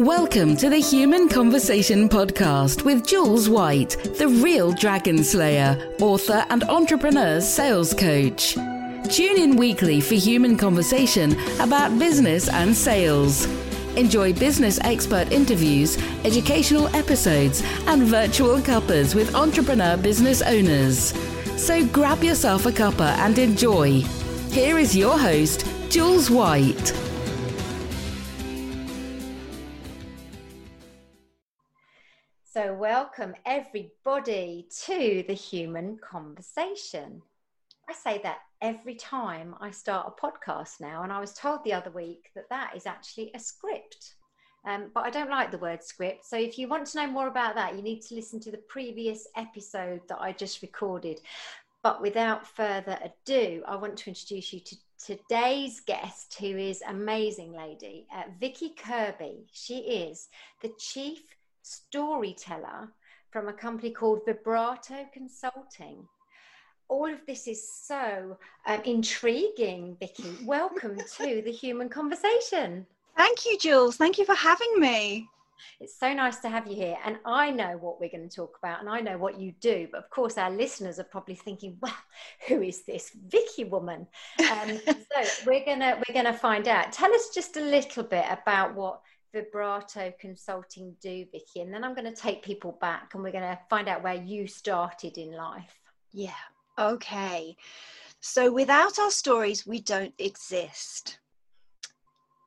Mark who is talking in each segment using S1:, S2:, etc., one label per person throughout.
S1: Welcome to the Human Conversation Podcast with Jules White, the real dragon slayer, author, and entrepreneur sales coach. Tune in weekly for human conversation about business and sales. Enjoy business expert interviews, educational episodes, and virtual cuppers with entrepreneur business owners. So grab yourself a cuppa and enjoy. Here is your host, Jules White.
S2: So, welcome everybody to the human conversation. I say that every time I start a podcast now, and I was told the other week that that is actually a script. Um, but I don't like the word script. So, if you want to know more about that, you need to listen to the previous episode that I just recorded. But without further ado, I want to introduce you to today's guest, who is amazing lady, uh, Vicky Kirby. She is the chief storyteller from a company called Vibrato Consulting. All of this is so um, intriguing, Vicky. Welcome to the Human Conversation.
S3: Thank you, Jules. Thank you for having me.
S2: It's so nice to have you here. And I know what we're going to talk about, and I know what you do. But of course, our listeners are probably thinking, "Well, who is this Vicky woman?" Um, so we're gonna we're gonna find out. Tell us just a little bit about what Vibrato Consulting do, Vicky? And then I'm going to take people back and we're going to find out where you started in life.
S3: Yeah. Okay. So without our stories, we don't exist.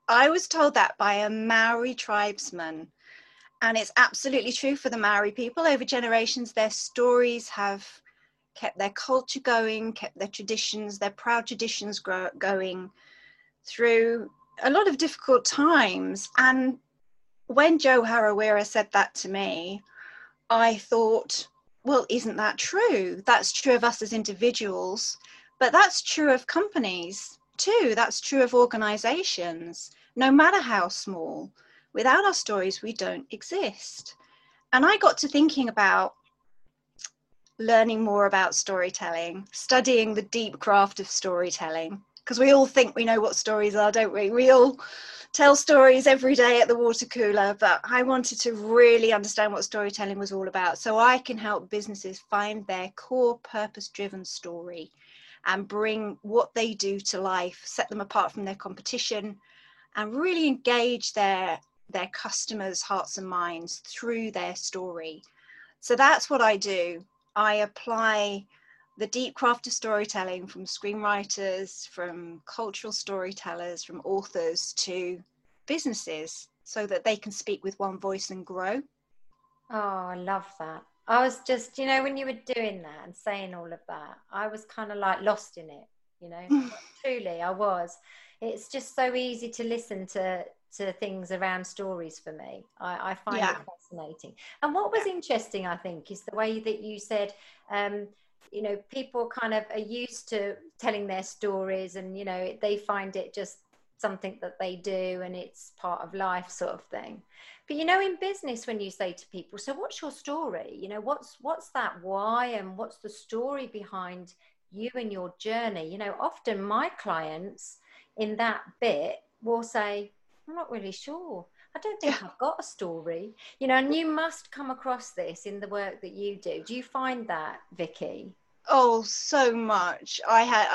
S3: I was told that by a Maori tribesman. And it's absolutely true for the Maori people. Over generations, their stories have kept their culture going, kept their traditions, their proud traditions grow, going through a lot of difficult times. And when Joe Harawira said that to me, I thought, well, isn't that true? That's true of us as individuals, but that's true of companies too. That's true of organizations, no matter how small. Without our stories, we don't exist. And I got to thinking about learning more about storytelling, studying the deep craft of storytelling, because we all think we know what stories are, don't we? We all tell stories every day at the water cooler, but I wanted to really understand what storytelling was all about so I can help businesses find their core purpose driven story and bring what they do to life, set them apart from their competition, and really engage their their customers' hearts and minds through their story. So that's what I do. I apply the deep craft of storytelling from screenwriters, from cultural storytellers, from authors to businesses so that they can speak with one voice and grow.
S2: Oh, I love that. I was just, you know, when you were doing that and saying all of that, I was kind of like lost in it, you know, truly I was. It's just so easy to listen to to things around stories for me. I, I find yeah. it fascinating. And what was yeah. interesting, I think, is the way that you said, um, you know people kind of are used to telling their stories and you know they find it just something that they do and it's part of life sort of thing. But you know in business when you say to people so what's your story? You know what's what's that why and what's the story behind you and your journey? You know often my clients in that bit will say i'm not really sure I don't think I've got a story, you know, and you must come across this in the work that you do. Do you find that, Vicky?
S3: Oh, so much. I had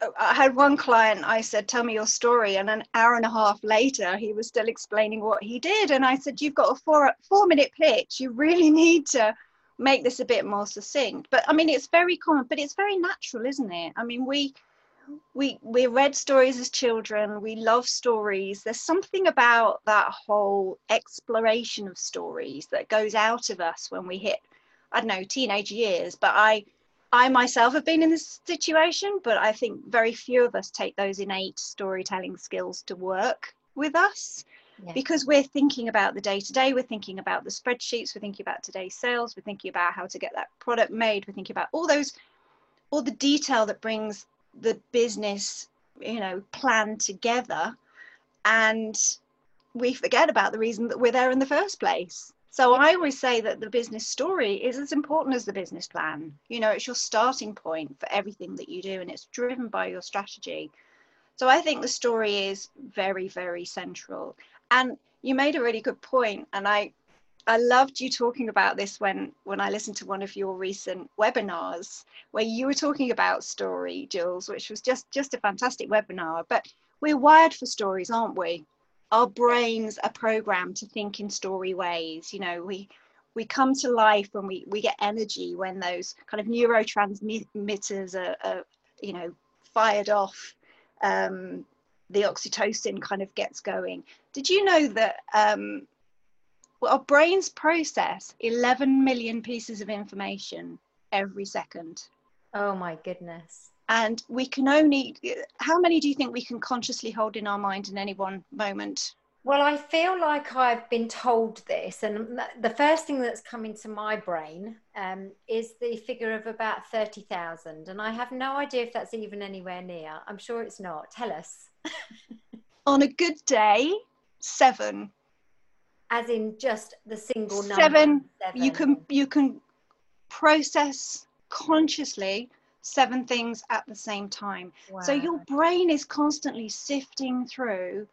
S3: uh, I had one client, I said, Tell me your story. And an hour and a half later, he was still explaining what he did. And I said, You've got a four, four minute pitch. You really need to make this a bit more succinct. But I mean, it's very common, but it's very natural, isn't it? I mean, we, we, we read stories as children, we love stories. There's something about that whole exploration of stories that goes out of us when we hit, I don't know, teenage years. But I, I myself have been in this situation, but I think very few of us take those innate storytelling skills to work with us yeah. because we're thinking about the day to day, we're thinking about the spreadsheets, we're thinking about today's sales, we're thinking about how to get that product made, we're thinking about all those, all the detail that brings the business, you know, plan together. And we forget about the reason that we're there in the first place. So I always say that the business story is as important as the business plan. You know, it's your starting point for everything that you do and it's driven by your strategy. So I think the story is very, very central. and you made a really good point and i i loved you talking about this when when i listened to one of your recent webinars where you were talking about story jules which was just just a fantastic webinar. But we're wired for stories aren't we? Our brains are programmed to think in story ways. You know we we come to life and we we get energy when those kind of neurotransmitters are, are you know fired off um, the oxytocin kind of gets going. Did you know that um, well, our brains process 11 million pieces of information every second?
S2: Oh my goodness.
S3: And we can only, how many do you think we can consciously hold in our mind in any one moment?
S2: Well, I feel like I've been told this, and the first thing that's coming to my brain um, is the figure of about 30,000. And I have no idea if that's even anywhere near. I'm sure it's not. Tell us.
S3: On a good day, seven.
S2: As in just the single number.
S3: Seven. seven. You can you can process consciously seven things at the same time. Wow. So your brain is constantly sifting through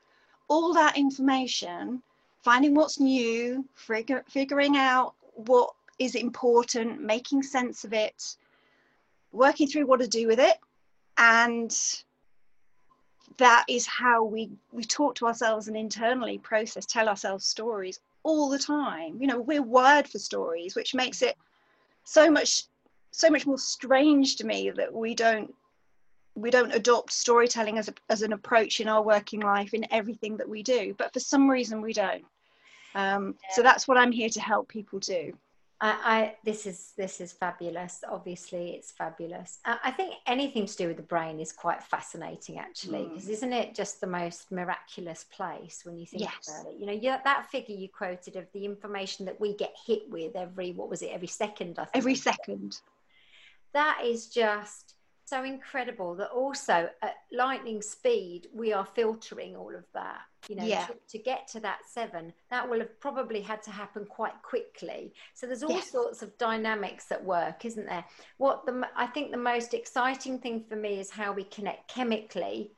S3: all that information, finding what's new, figure, figuring out what is important, making sense of it, working through what to do with it. And that is how we, we talk to ourselves and internally process, tell ourselves stories all the time. You know, we're wired for stories, which makes it so much so much more strange to me that we don't we don't adopt storytelling as, a, as an approach in our working life in everything that we do but for some reason we don't um, yeah. so that's what i'm here to help people do
S2: I, I, this is this is fabulous. Obviously it's fabulous. I, I think anything to do with the brain is quite fascinating actually because mm. isn't it just the most miraculous place when you think yes. about it? You know you, that figure you quoted of the information that we get hit with every what was it every second
S3: every second.
S2: That is just so incredible that also at lightning speed we are filtering all of that you know yeah. to, to, get to that seven that will have probably had to happen quite quickly so there's all yes. sorts of dynamics at work isn't there what the i think the most exciting thing for me is how we connect chemically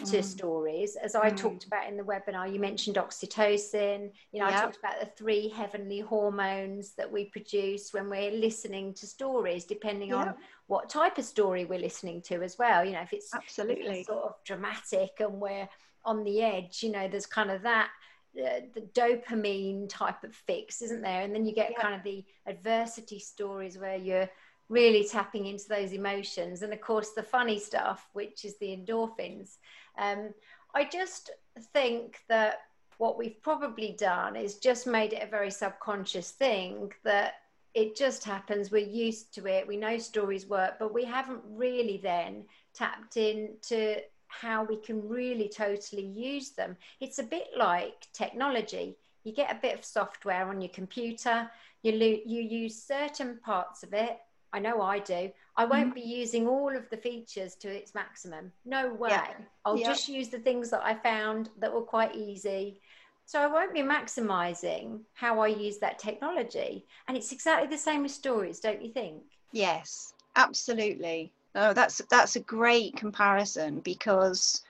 S2: to mm. stories as i mm. talked about in the webinar you mentioned oxytocin you know yep. i talked about the three heavenly hormones that we produce when we're listening to stories depending yep. on what type of story we're listening to as well you know if it's
S3: absolutely
S2: if it's sort of dramatic and we're on the edge you know there's kind of that uh, the dopamine type of fix isn't there and then you get yep. kind of the adversity stories where you're really tapping into those emotions. And of course the funny stuff which is the endorphins. Um, i just think that what we've probably done is just made it a very subconscious thing that it just happens. We're used to it. We know stories work but we haven't really then tapped into how we can really totally use them. It's a bit like technology. You get a bit of software on your computer you, lo- you use certain parts of it I know I do. I won't mm-hmm. be using all of the features to its maximum. No way. Yeah. I'll yeah. just use the things that I found that were quite easy. So I won't be maximizing how I use that technology. And it's exactly the same with stories, don't you think?
S3: Yes, absolutely. Oh, that's that's a great comparison because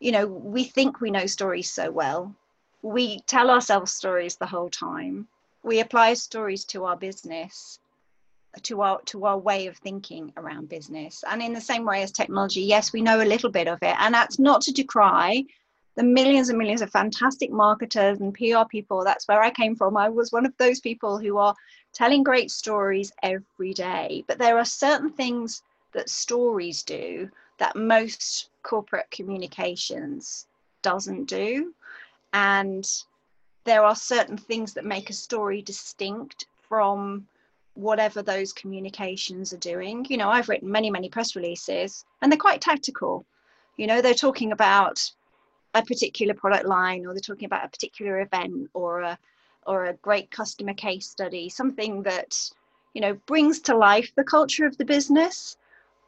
S3: you know, we think we know stories so well. We tell ourselves stories the whole time. We apply stories to our business to our to our way of thinking around business. And in the same way as technology yes we know a little bit of it. And that's not to decry the millions and millions of fantastic marketers and PR people. That's where I came from. I was one of those people who are telling great stories every day. But there are certain things that stories do that most corporate communications doesn't do. And there are certain things that make a story distinct from whatever those communications are doing. You know, I've written many, many press releases and they're quite tactical. You know, they're talking about a particular product line or they're talking about a particular event or a or a great customer case study, something that, you know, brings to life the culture of the business,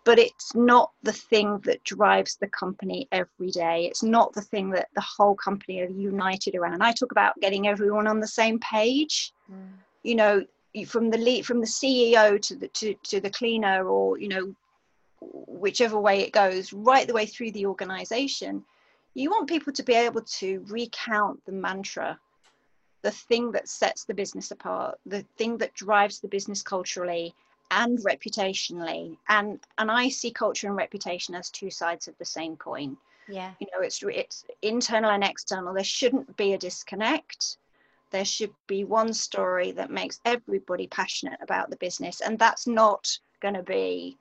S3: but it's not the thing that drives the company every day. It's not the thing that the whole company are united around. I talk about getting everyone on the same page. Mm. You know, from the lead from the ceo to the to, to the cleaner or you know whichever way it goes right the way through the organization you want people to be able to recount the mantra the thing that sets the business apart the thing that drives the business culturally and reputationally. And and i see culture and reputation as two sides of the same coin.
S2: Yeah.
S3: You know it's it's internal and external. There shouldn't be a disconnect there should be one story that makes everybody passionate about the business and that's not going to be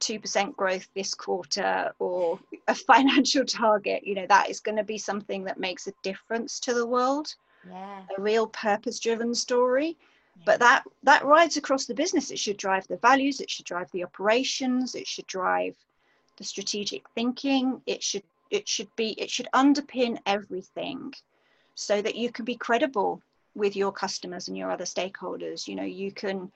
S3: 2% growth this quarter or a financial target. You know that is going to be something that makes a difference to the world
S2: yeah.
S3: a real purpose driven story but that that rides across the business. It should drive the values it should drive the operations it should drive the strategic thinking it should it should be it should underpin everything so that you can be credible with your customers and your other stakeholders. You know you can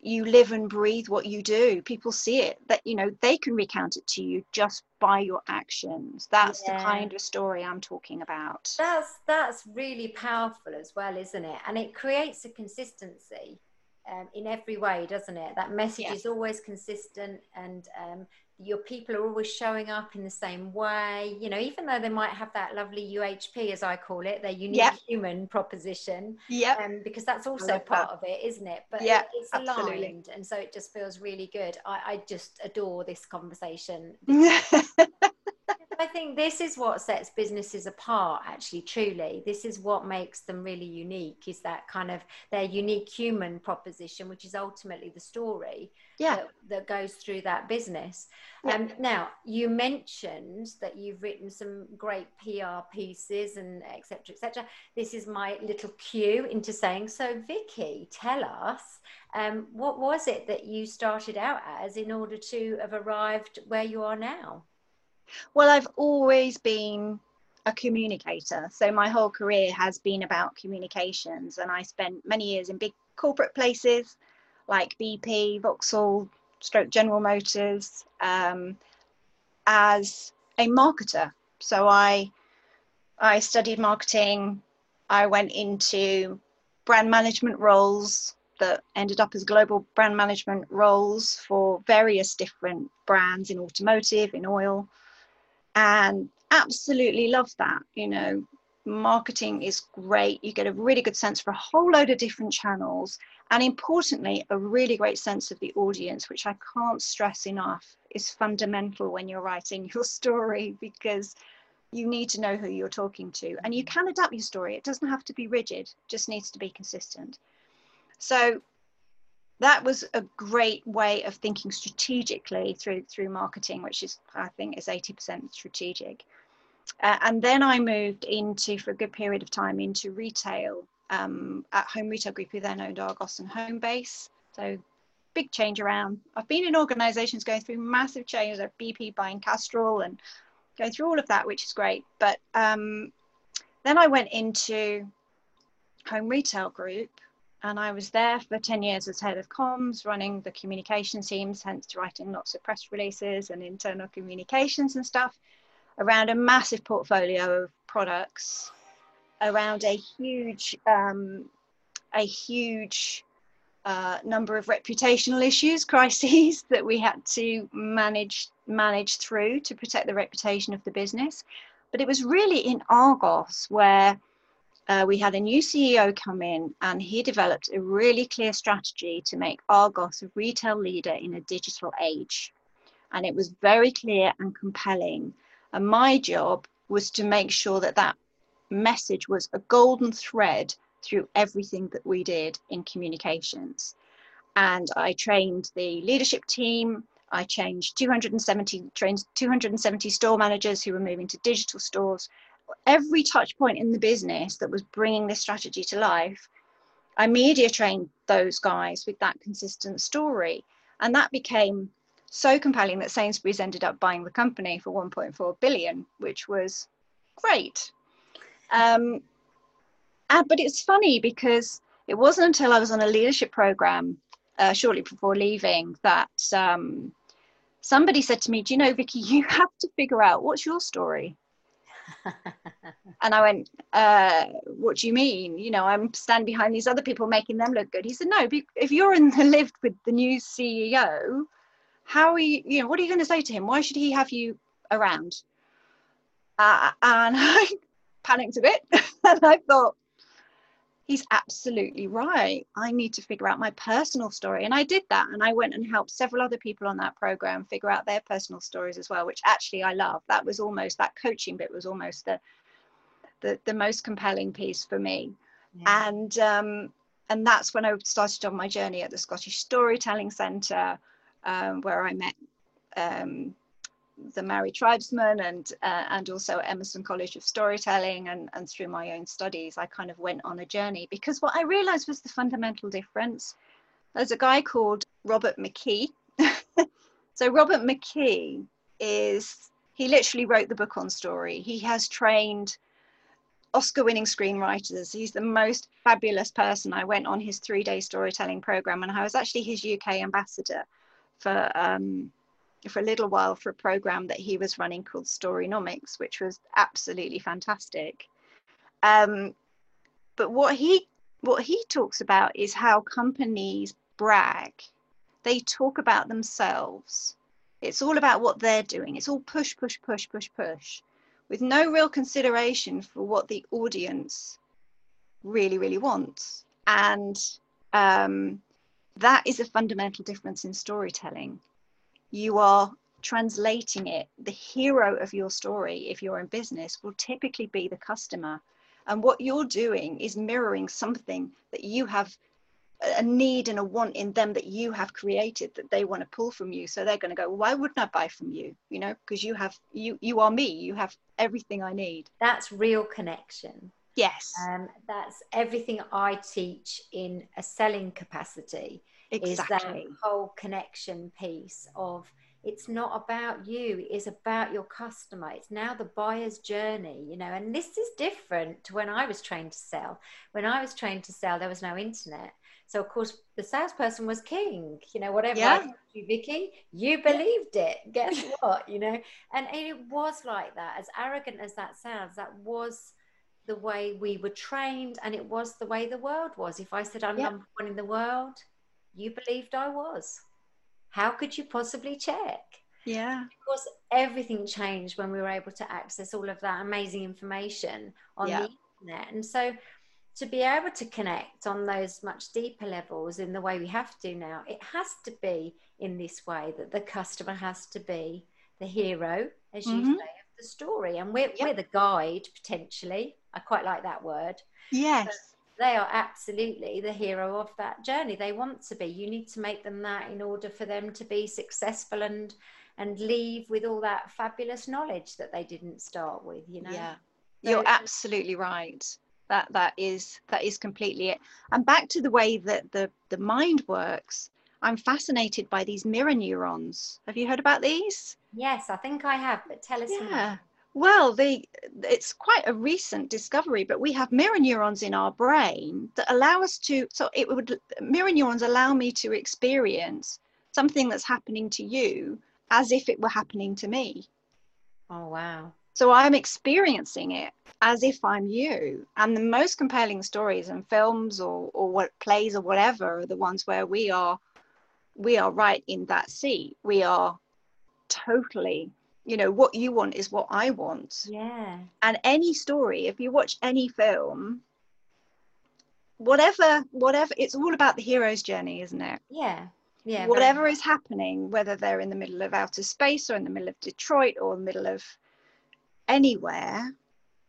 S3: you live and breathe what you do. People see it that you know they can recount it to you just by your actions. That's yeah. the kind of story i'm talking about.
S2: That's that's really powerful as well isn't it? And it creates a consistency um, in every way doesn't it? That message yeah. is always consistent and um, your people are always showing up in the same way you know even though they might have that lovely uhp as i call it their unique yep. human proposition
S3: yeah
S2: um, because that's also part that. of it isn't it but
S3: yeah,
S2: it's
S3: absolutely.
S2: aligned and so it just feels really good i, I just adore this conversation I think this is what sets businesses apart, actually, truly. This is what makes them really unique, is that kind of their unique human proposition, which is ultimately the story
S3: yeah.
S2: that, that goes through that business. Yeah. Um, now, you mentioned that you've written some great PR pieces and etc. etc. This is my little cue into saying, so Vicky, tell us, um, what was it that you started out as in order to have arrived where you are now?
S3: Well, I've always been a communicator. So my whole career has been about communications, and I spent many years in big corporate places like BP, Vauxhall, Stroke General Motors, um, as a marketer. So I I studied marketing. I went into brand management roles that ended up as global brand management roles for various different brands in automotive, in oil, and absolutely love that you know. Marketing is great. You get a really good sense for a whole load of different channels and importantly a really great sense of the audience which i can't stress enough is fundamental when you're writing your story because you need to know who you're talking to and you can adapt your story. It doesn't have to be rigid just needs to be consistent. So that was a great way of thinking strategically through through marketing, which is I think is 80% strategic. Uh, and then I moved into for a good period of time into retail um, at Home Retail Group, who then owned Argos and Homebase. So big change around. I've been in organisations going through massive changes, like BP buying Castrol and going through all of that, which is great. But um, then I went into Home Retail Group, and I was there for 10 years as head of comms, running the communication teams, hence writing lots of press releases and internal communications and stuff around a massive portfolio of products, around a huge, um, a huge uh, number of reputational issues, crises that we had to manage manage through to protect the reputation of the business. But it was really in Argos where uh, we had a new CEO come in and he developed a really clear strategy to make Argos a retail leader in a digital age. And it was very clear and compelling. And my job was to make sure that that message was a golden thread through everything that we did in communications. And I trained the leadership team. I changed 270 trained 270 store managers who were moving to digital stores every touch point in the business that was bringing this strategy to life, I media trained those guys with that consistent story. And that became so compelling that Sainsbury's ended up buying the company for 1.4 billion, which was great. Um, and, but it's funny because it wasn't until I was on a leadership program uh, shortly before leaving that um, somebody said to me, Do you know, Vicky, you have to figure out what's your story? And I went, uh, what do you mean? You know, I'm standing behind these other people making them look good. He said, no, if you're in the lift with the new CEO, how are you, you know, what are you going to say to him? Why should he have you around? Uh, and I panicked a bit and I thought, he's absolutely right. I need to figure out my personal story. And I did that. And I went and helped several other people on that program figure out their personal stories as well, which actually I love. That was almost that coaching bit was almost the the, the most compelling piece for me. Yeah. And um, and that's when I started on my journey at the Scottish Storytelling Centre, um, where I met um, the Maori tribesmen and uh, and also Emerson College of Storytelling and, and through my own studies, I kind of went on a journey because what I realized was the fundamental difference. There's a guy called Robert McKee. so Robert McKee is he literally wrote the book on story. He has trained Oscar winning screenwriters. He's the most fabulous person. I went on his three day storytelling program and I was actually his UK ambassador for um, for a little while for a program that he was running called Storynomics, which was absolutely fantastic. Um, but what he what he talks about is how companies brag. They talk about themselves. It's all about what they're doing. It's all push, push, push, push, push, with no real consideration for what the audience really, really wants. And um, that is a fundamental difference in storytelling you are translating it. The hero of your story, if you're in business, will typically be the customer. And what you're doing is mirroring something that you have a need and a want in them that you have created that they want to pull from you. So they're going to go why wouldn't i buy from you? You know because you have you you are me. You have everything i need.
S2: That's real connection.
S3: Yes.
S2: Um, that's everything i teach in a selling capacity exactly. is that whole connection piece of it's not about you it is about your customer. It's now the buyer's journey you know and this is different to when i was trained to sell. When i was trained to sell there was no internet. So of course the salesperson was king you know whatever yeah. you vicky you believed it. Guess what you know? And it was like that as arrogant as that sounds that was the way we were trained and it was the way the world was. If i said i'm yeah. number one in the world you believed I was. How could you possibly check?
S3: Yeah.
S2: Because everything changed when we were able to access all of that amazing information on yeah. the internet. And so to be able to connect on those much deeper levels in the way we have to now, it has to be in this way that the customer has to be the hero, as you mm-hmm. say, of the story. And we're, yep. we're the guide potentially. I quite like that word.
S3: Yes. But
S2: they are absolutely the hero of that journey. They want to be. You need to make them that in order for them to be successful and and leave with all that fabulous knowledge that they didn't start with you know?
S3: Yeah. So, you're absolutely right. That that is that is completely it. And back to the way that the the mind works i'm fascinated by these mirror neurons. Have you heard about these?
S2: Yes i think i have but tell us
S3: yeah. more. Well, the, it's quite a recent discovery, but we have mirror neurons in our brain that allow us to. So it would mirror neurons allow me to experience something that's happening to you as if it were happening to me.
S2: Oh wow!
S3: So I'm experiencing it as if I'm you. And the most compelling stories and films or or what plays or whatever are the ones where we are we are right in that seat. We are totally you know what you want is what i want.
S2: Yeah.
S3: And any story if you watch any film whatever whatever it's all about the hero's journey isn't it?
S2: Yeah. Yeah
S3: whatever is happening whether they're in the middle of outer space or in the middle of detroit or the middle of anywhere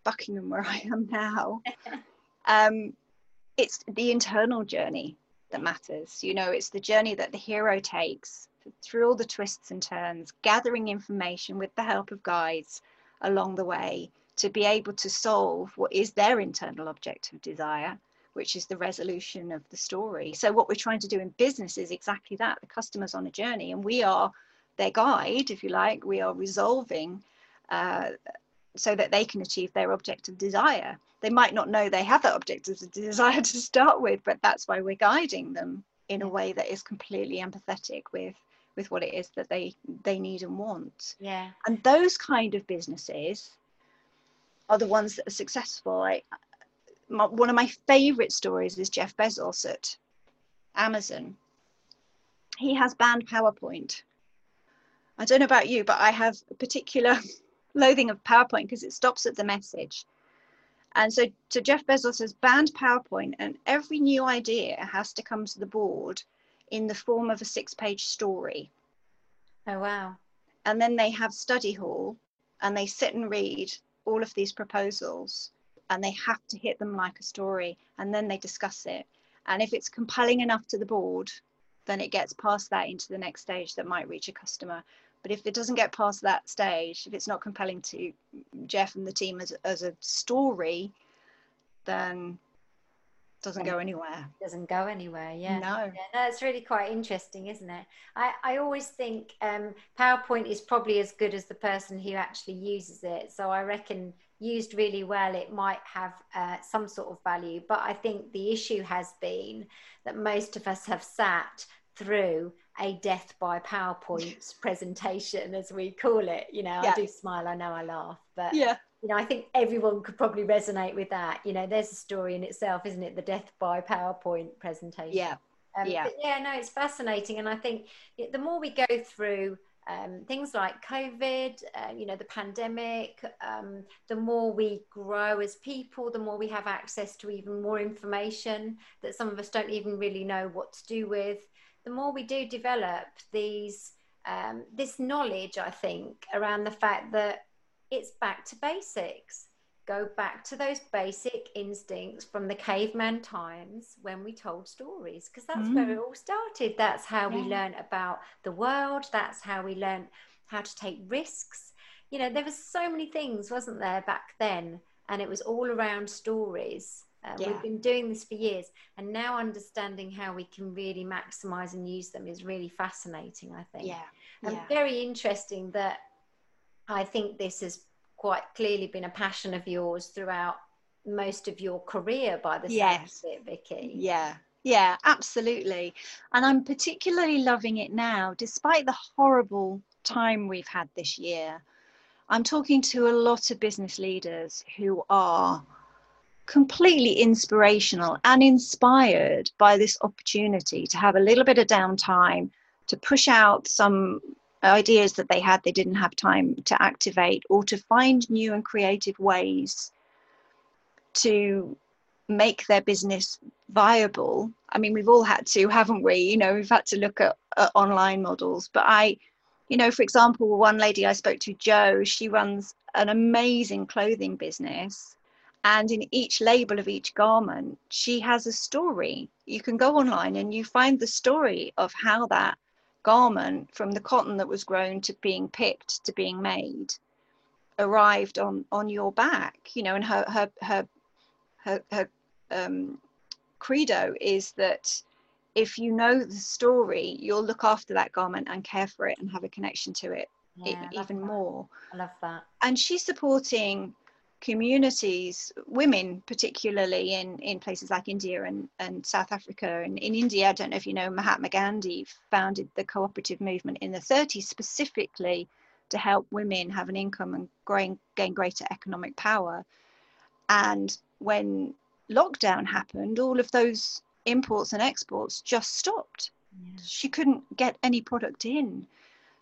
S3: buckingham where i am now um it's the internal journey that matters. You know it's the journey that the hero takes through all the twists and turns, gathering information with the help of guides along the way to be able to solve what is their internal object of desire, which is the resolution of the story. So, what we're trying to do in business is exactly that the customer's on a journey, and we are their guide, if you like, we are resolving. Uh, so that they can achieve their object of desire. They might not know they have that object of desire to start with, but that's why we're guiding them in a way that is completely empathetic with with what it is that they they need and want.
S2: Yeah.
S3: And those kind of businesses are the ones that are successful. I, my, one of my favorite stories is jeff bezos at amazon. He has banned powerpoint. I don't know about you but i have a particular loathing of PowerPoint because it stops at the message. And so, so Jeff Bezos has banned PowerPoint, and every new idea has to come to the board in the form of a six page story.
S2: Oh, wow.
S3: And then they have study hall and they sit and read all of these proposals and they have to hit them like a story and then they discuss it. And if it's compelling enough to the board, then it gets past that into the next stage that might reach a customer. But if it doesn't get past that stage, if it's not compelling to Jeff and the team as, as a story, then doesn't go anywhere.
S2: Doesn't go anywhere. Yeah.
S3: No.
S2: Yeah, no, it's really quite interesting, isn't it? I, I always think um, PowerPoint is probably as good as the person who actually uses it. So I reckon used really well, it might have uh, some sort of value. But I think the issue has been that most of us have sat through a death by PowerPoint presentation, as we call it. You know, yeah. I do smile, I know I laugh, but
S3: yeah.
S2: You know, I think everyone could probably resonate with that. You know, there's a story in itself, isn't it? The death by PowerPoint presentation.
S3: Yeah.
S2: Um,
S3: yeah.
S2: yeah, no, it's fascinating. And I think the more we go through um, things like COVID, uh, you know, the pandemic, um, the more we grow as people, the more we have access to even more information that some of us don't even really know what to do with the more we do develop these um, this knowledge, I think, around the fact that it's back to basics. Go back to those basic instincts from the caveman times when we told stories, because that's mm. where it all started. That's how yeah. we learned about the world. That's how we learned how to take risks. You know, there was so many things, wasn't there, back then? And it was all around stories. Uh, yeah. We've been doing this for years, and now understanding how we can really maximize and use them is really fascinating, I think.
S3: Yeah.
S2: And
S3: yeah.
S2: very interesting that I think this has quite clearly been a passion of yours throughout most of your career by the
S3: yes.
S2: of it, Vicky.
S3: Yeah. Yeah, absolutely. And I'm particularly loving it now, despite the horrible time we've had this year. I'm talking to a lot of business leaders who are completely inspirational and inspired by this opportunity to have a little bit of downtime to push out some ideas that they had they didn't have time to activate or to find new and creative ways to make their business viable. I mean we've all had to haven't we? You know we've had to look at, at online models but i you know for example one lady i spoke to joe she runs an amazing clothing business and in each label of each garment she has a story. You can go online and you find the story of how that garment from the cotton that was grown to being picked to being made arrived on on your back you know and her her her her, her um, credo is that if you know the story you'll look after that garment and care for it and have a connection to it
S2: yeah,
S3: even more.
S2: I love that.
S3: And she's supporting communities, women particularly in, in places like India and, and South Africa. And in India, I don't know if you know, Mahatma Gandhi founded the cooperative movement in the 30s specifically to help women have an income and gain, gain greater economic power. And when lockdown happened, all of those imports and exports just stopped. Yeah. She couldn't get any product in.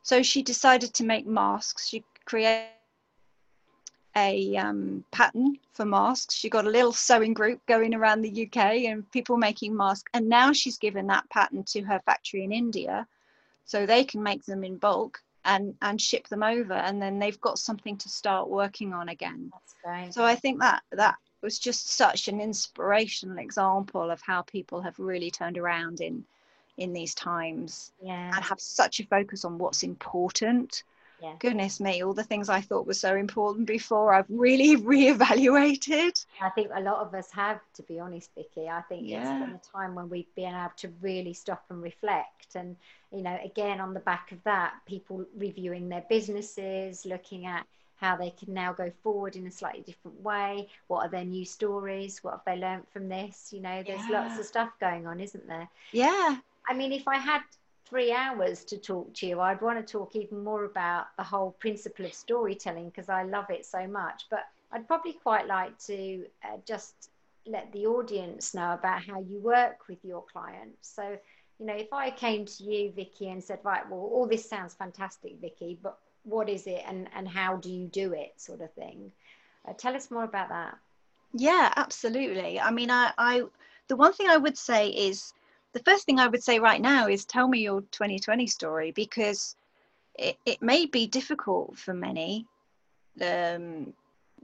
S3: So she decided to make masks. She created a um, pattern for masks. She got a little sewing group going around the UK and people making masks. And now she's given that pattern to her factory in India so they can make them in bulk and, and ship them over. And then they've got something to start working on again.
S2: That's great.
S3: So I think that that was just such an inspirational example of how people have really turned around in in these times
S2: yeah.
S3: and have such a focus on what's important
S2: yeah.
S3: goodness me, all the things I thought were so important before, I've really reevaluated.
S2: I think a lot of us have, to be honest, Vicky. I think yeah. it's been a time when we've been able to really stop and reflect. And, you know, again, on the back of that, people reviewing their businesses, looking at how they can now go forward in a slightly different way. What are their new stories? What have they learned from this? You know, there's yeah. lots of stuff going on, isn't there?
S3: Yeah.
S2: I mean, if I had three hours to talk to you, I'd want to talk even more about the whole principle of storytelling because I love it so much. But I'd probably quite like to uh, just let the audience know about how you work with your clients. So, you know, if I came to you, Vicky, and said, right, well, all this sounds fantastic, Vicky, but what is it and and how do you do it? sort of thing. Uh, tell us more about that.
S3: Yeah absolutely. I mean i i the one thing i would say is the first thing i would say right now is tell me your 2020 story because it, it may be difficult for many um,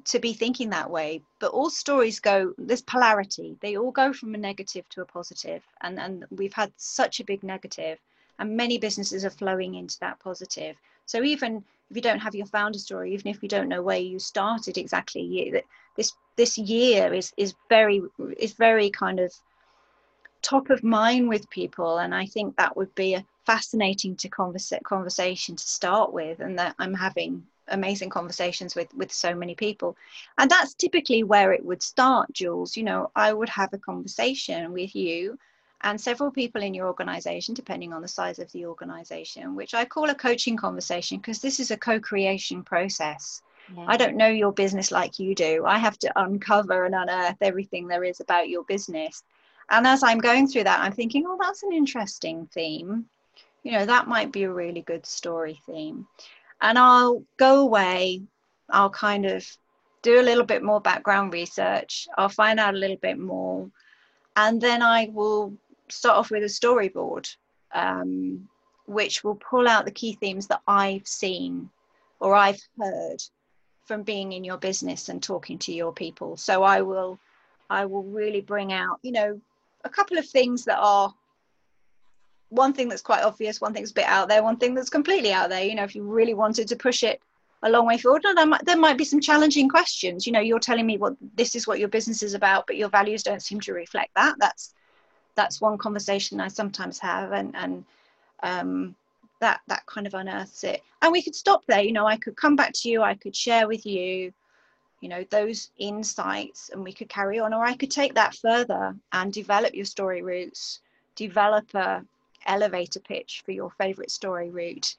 S3: to be thinking that way but all stories go there's polarity they all go from a negative to a positive. and and we've had such a big negative and many businesses are flowing into that positive so even if you don't have your founder story even if you don't know where you started exactly this this year is is very is very kind of top of mind with people and i think that would be a fascinating to converse, conversation to start with and that i'm having amazing conversations with with so many people. And that's typically where it would start jules. You know i would have a conversation with you and several people in your organization depending on the size of the organization which i call a coaching conversation because this is a co-creation process. Yeah. i don't know your business like you do. I have to uncover and unearth everything there is about your business and as i'm going through that i'm thinking oh that's an interesting theme. You know that might be a really good story theme. And I'll go away, I'll kind of do a little bit more background research, I'll find out a little bit more, and then I will start off with a storyboard, um, which will pull out the key themes that I've seen or I've heard from being in your business and talking to your people. So I will, I will really bring out, you know, a couple of things that are one thing that's quite obvious, one thing's a bit out there, one thing that's completely out there. You know, if you really wanted to push it a long way forward, there might, there might be some challenging questions. You know, you're telling me what this is what your business is about, but your values don't seem to reflect that. That's that's one conversation I sometimes have, and and um, that that kind of unearths it. And we could stop there. You know, I could come back to you. I could share with you you know those insights and we could carry on. Or i could take that further and develop your story routes develop a, elevator pitch for your favorite story route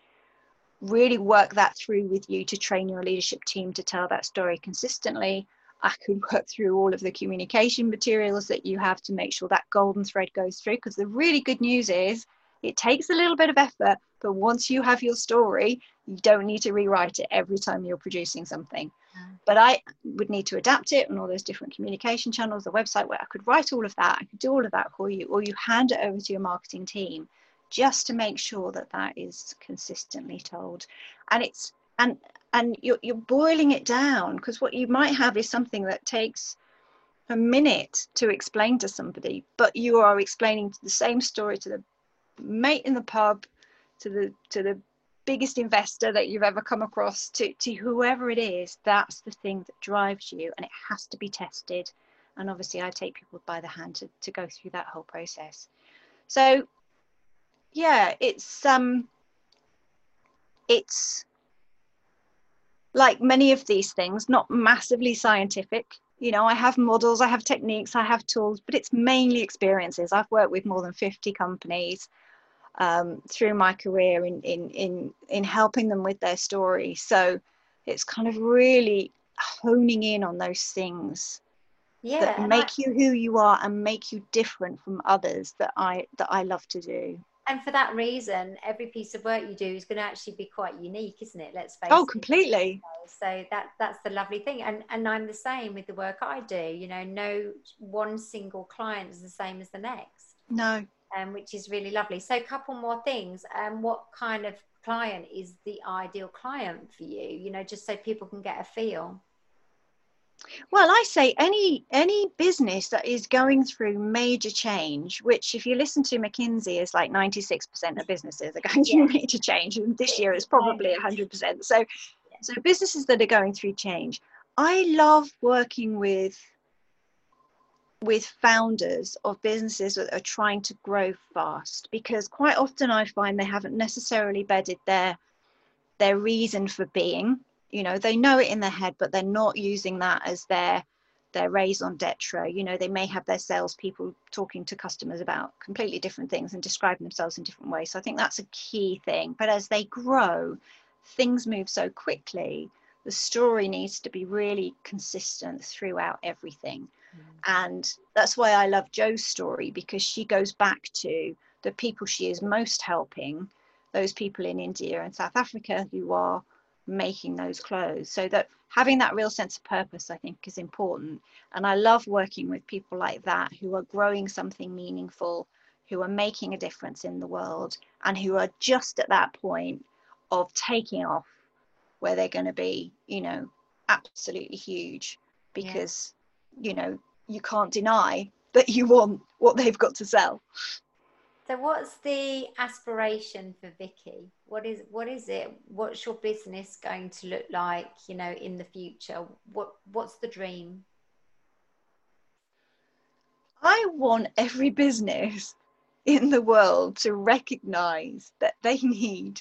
S3: really work that through with you to train your leadership team to tell that story consistently. I could work through all of the communication materials that you have to make sure that golden thread goes through because the really good news is it takes a little bit of effort but once you have your story you don't need to rewrite it every time you're producing something Mm. but i would need to adapt it on all those different communication channels the website where i could write all of that i could do all of that for you or you hand it over to your marketing team just to make sure that that is consistently told. And it's and and you're, you're boiling it down because what you might have is something that takes a minute to explain to somebody but you are explaining the same story to the mate in the pub to the to the biggest investor that you've ever come across to to whoever it is that's the thing that drives you and it has to be tested. And obviously i take people by the hand to, to go through that whole process. So yeah it's um it's like many of these things not massively scientific. You know i have models i have techniques i have tools but it's mainly experiences. I've worked with more than 50 companies um, through my career in, in in in helping them with their story so it's kind of really honing in on those things yeah, that make I, you who you are and make you different from others that i that i love to do
S2: and for that reason, every piece of work you do is going to actually be quite unique, isn't it? Let's face
S3: oh, it. Oh, completely.
S2: So that that's the lovely thing, and and I'm the same with the work I do. You know, no one single client is the same as the next.
S3: No.
S2: Um, which is really lovely. So, a couple more things. Um, what kind of client is the ideal client for you? You know, just so people can get a feel.
S3: Well, I say any any business that is going through major change, which if you listen to McKinsey is like 96% of businesses are going through yeah. major change, and this year is probably 100%. So, so businesses that are going through change, I love working with with founders of businesses that are trying to grow fast because quite often I find they haven't necessarily bedded their their reason for being. You know they know it in their head but they're not using that as their their raison d'etre. You know they may have their salespeople talking to customers about completely different things and describing themselves in different ways. So i think that's a key thing. But as they grow things move so quickly the story needs to be really consistent throughout everything. Mm. and that's why i love Joe's story because she goes back to the people she is most helping those people in india and south africa who are making those clothes. So that having that real sense of purpose i think is important. And i love working with people like that who are growing something meaningful who are making a difference in the world and who are just at that point of taking off where they're going to be you know absolutely huge. Because yeah. You know you can't deny that you want what they've got to sell
S2: so what's the aspiration for Vicky? What is what is it? What's your business going to look like, you know, in the future? What what's the dream?
S3: I want every business in the world to recognize that they need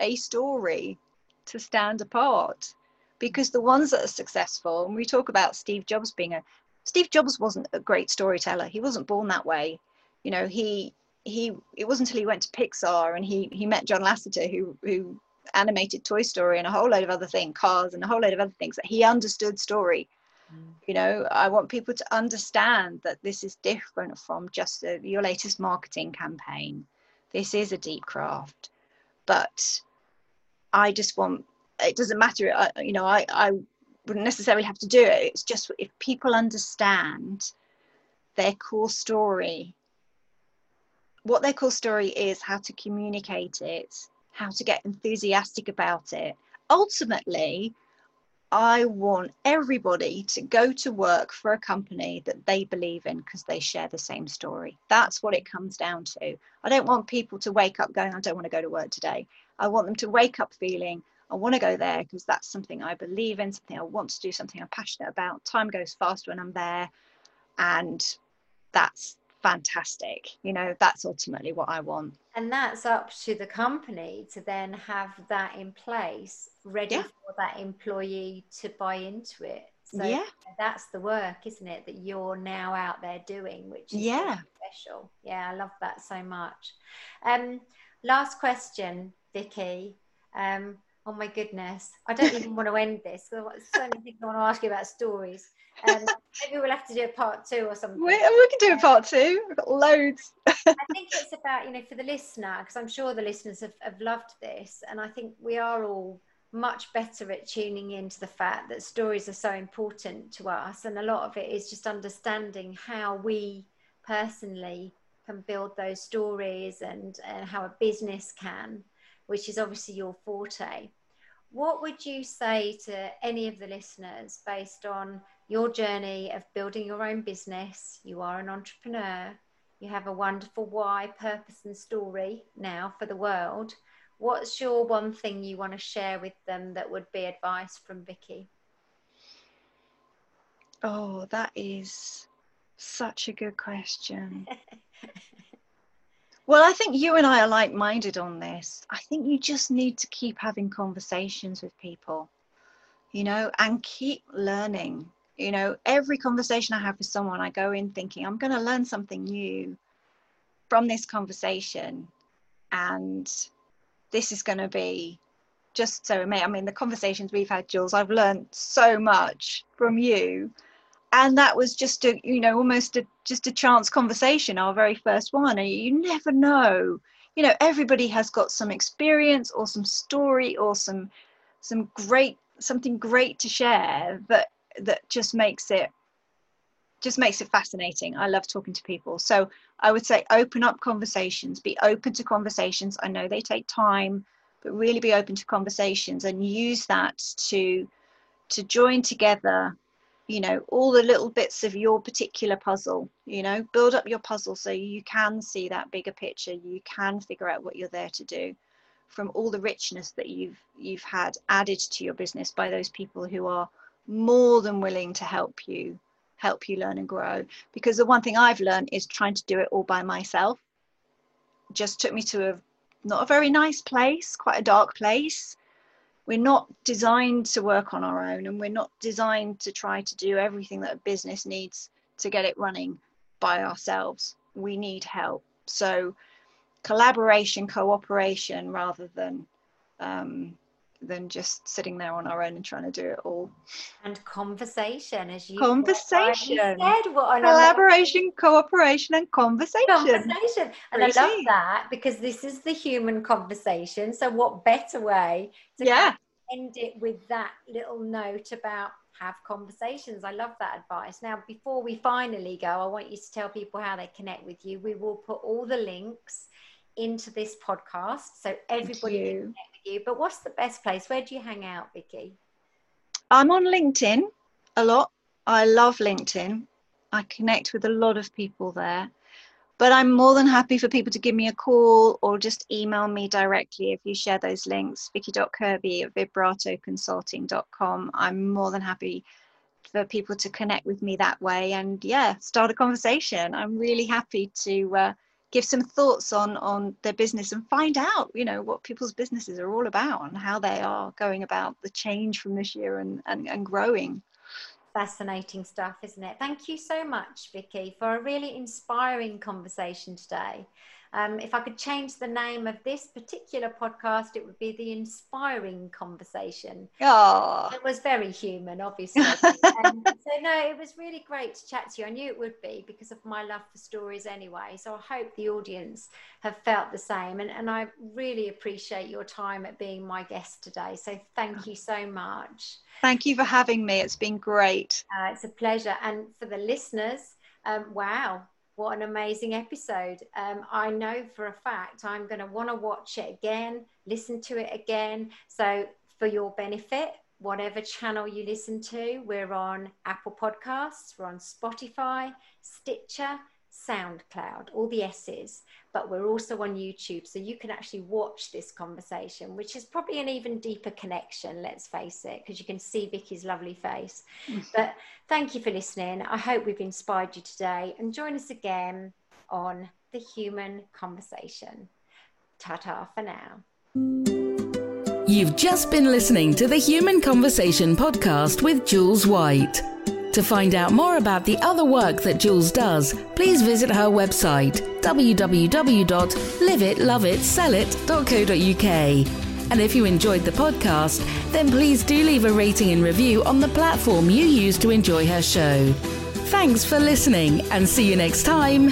S3: a story to stand apart because the ones that are successful and we talk about Steve Jobs being a Steve Jobs wasn't a great storyteller he wasn't born that way you know he he it wasn't until he went to Pixar and he he met John Lasseter who who animated Toy Story and a whole load of other things, cars and a whole load of other things that he understood story. Mm. You know, I want people to understand that this is different from just a, your latest marketing campaign. This is a deep craft, but I just want. It doesn't matter. I, you know, I I wouldn't necessarily have to do it. It's just if people understand their core story what their core story is, how to communicate it, how to get enthusiastic about it. Ultimately, I want everybody to go to work for a company that they believe in because they share the same story. That's what it comes down to. I don't want people to wake up going, I don't want to go to work today. I want them to wake up feeling, I want to go there because that's something I believe in, something I want to do, something I'm passionate about. Time goes fast when I'm there. And that's fantastic. You know that's ultimately what i want.
S2: And that's up to the company to then have that in place ready yeah. for that employee to buy into it. So yeah. that's the work isn't it that you're now out there doing which is yeah. special. Yeah i love that so much. Um last question vicky. Um oh my goodness i don't even want to end this so many things i want to ask you about stories um, maybe we'll have to do a part two or something. We,
S3: we can do a part two. We've got loads.
S2: I think it's about, you know, for the listener, because I'm sure the listeners have, have loved this. And I think we are all much better at tuning into the fact that stories are so important to us. And a lot of it is just understanding how we personally can build those stories and, and how a business can, which is obviously your forte. What would you say to any of the listeners based on your journey of building your own business. You are an entrepreneur. You have a wonderful why, purpose, and story now for the world. What's your one thing you want to share with them that would be advice from Vicky?
S3: Oh, that is such a good question. well, I think you and I are like minded on this. I think you just need to keep having conversations with people, you know, and keep learning you know every conversation i have with someone i go in thinking i'm going to learn something new from this conversation and this is going to be just so amazing i mean the conversations we've had jules i've learned so much from you and that was just a you know almost a just a chance conversation our very first one and you never know you know everybody has got some experience or some story or some some great something great to share that that just makes it just makes it fascinating. I love talking to people. So I would say open up conversations, be open to conversations. I know they take time, but really be open to conversations and use that to to join together, you know, all the little bits of your particular puzzle, you know, build up your puzzle so you can see that bigger picture, you can figure out what you're there to do from all the richness that you've you've had added to your business by those people who are more than willing to help you help you learn and grow. Because the one thing i've learned is trying to do it all by myself. Just took me to a not a very nice place quite a dark place we're not designed to work on our own and we're not designed to try to do everything that a business needs to get it running by ourselves. We need help. So collaboration cooperation rather than um, than just sitting there on our own and trying to do it all.
S2: And conversation, as you
S3: conversation, said, what collaboration, cooperation, and conversation.
S2: Conversation, and Crazy. I love that because this is the human conversation. So, what better way to
S3: yeah.
S2: end it with that little note about have conversations. I love that advice. Now, before we finally go, I want you to tell people how they connect with you. We will put all the links into this podcast so everybody can connect you. But what's the best place? Where do you hang out, Vicky?
S3: I'm on LinkedIn a lot. I love LinkedIn. I connect with a lot of people there. But I'm more than happy for people to give me a call or just email me directly if you share those links, vicky.kirby at vibratoconsulting.com. I'm more than happy for people to connect with me that way and yeah, start a conversation. I'm really happy to uh, give some thoughts on on their business and find out, you know, what people's businesses are all about and how they are going about the change from this year and, and, and growing
S2: fascinating stuff, isn't it? Thank you so much, Vicky, for a really inspiring conversation today. Um, if I could change the name of this particular podcast, it would be the Inspiring Conversation.
S3: Oh,
S2: it was very human, obviously. um, so no, it was really great to chat to you. I knew it would be because of my love for stories anyway. So I hope the audience have felt the same, and, and I really appreciate your time at being my guest today. So thank you so much.
S3: Thank you for having me. It's been great.
S2: Uh, it's a pleasure, and for the listeners, um, wow what an amazing episode. Um, I know for a fact I'm going to want to watch it again, listen to it again. So, for your benefit, whatever channel you listen to, we're on Apple Podcasts, we're on Spotify, Stitcher, SoundCloud, all the S's, but we're also on YouTube. So you can actually watch this conversation, which is probably an even deeper connection, let's face it, because you can see Vicky's lovely face. Mm. but thank you for listening. I hope we've inspired you today and join us again on the human conversation. Ta ta for now.
S1: You've just been listening to the Human Conversation podcast with Jules White. To find out more about the other work that Jules does, please visit her website www.liveitloveitsellit.co.uk. And if you enjoyed the podcast, then please do leave a rating and review on the platform you use to enjoy her show. Thanks for listening and see you next time.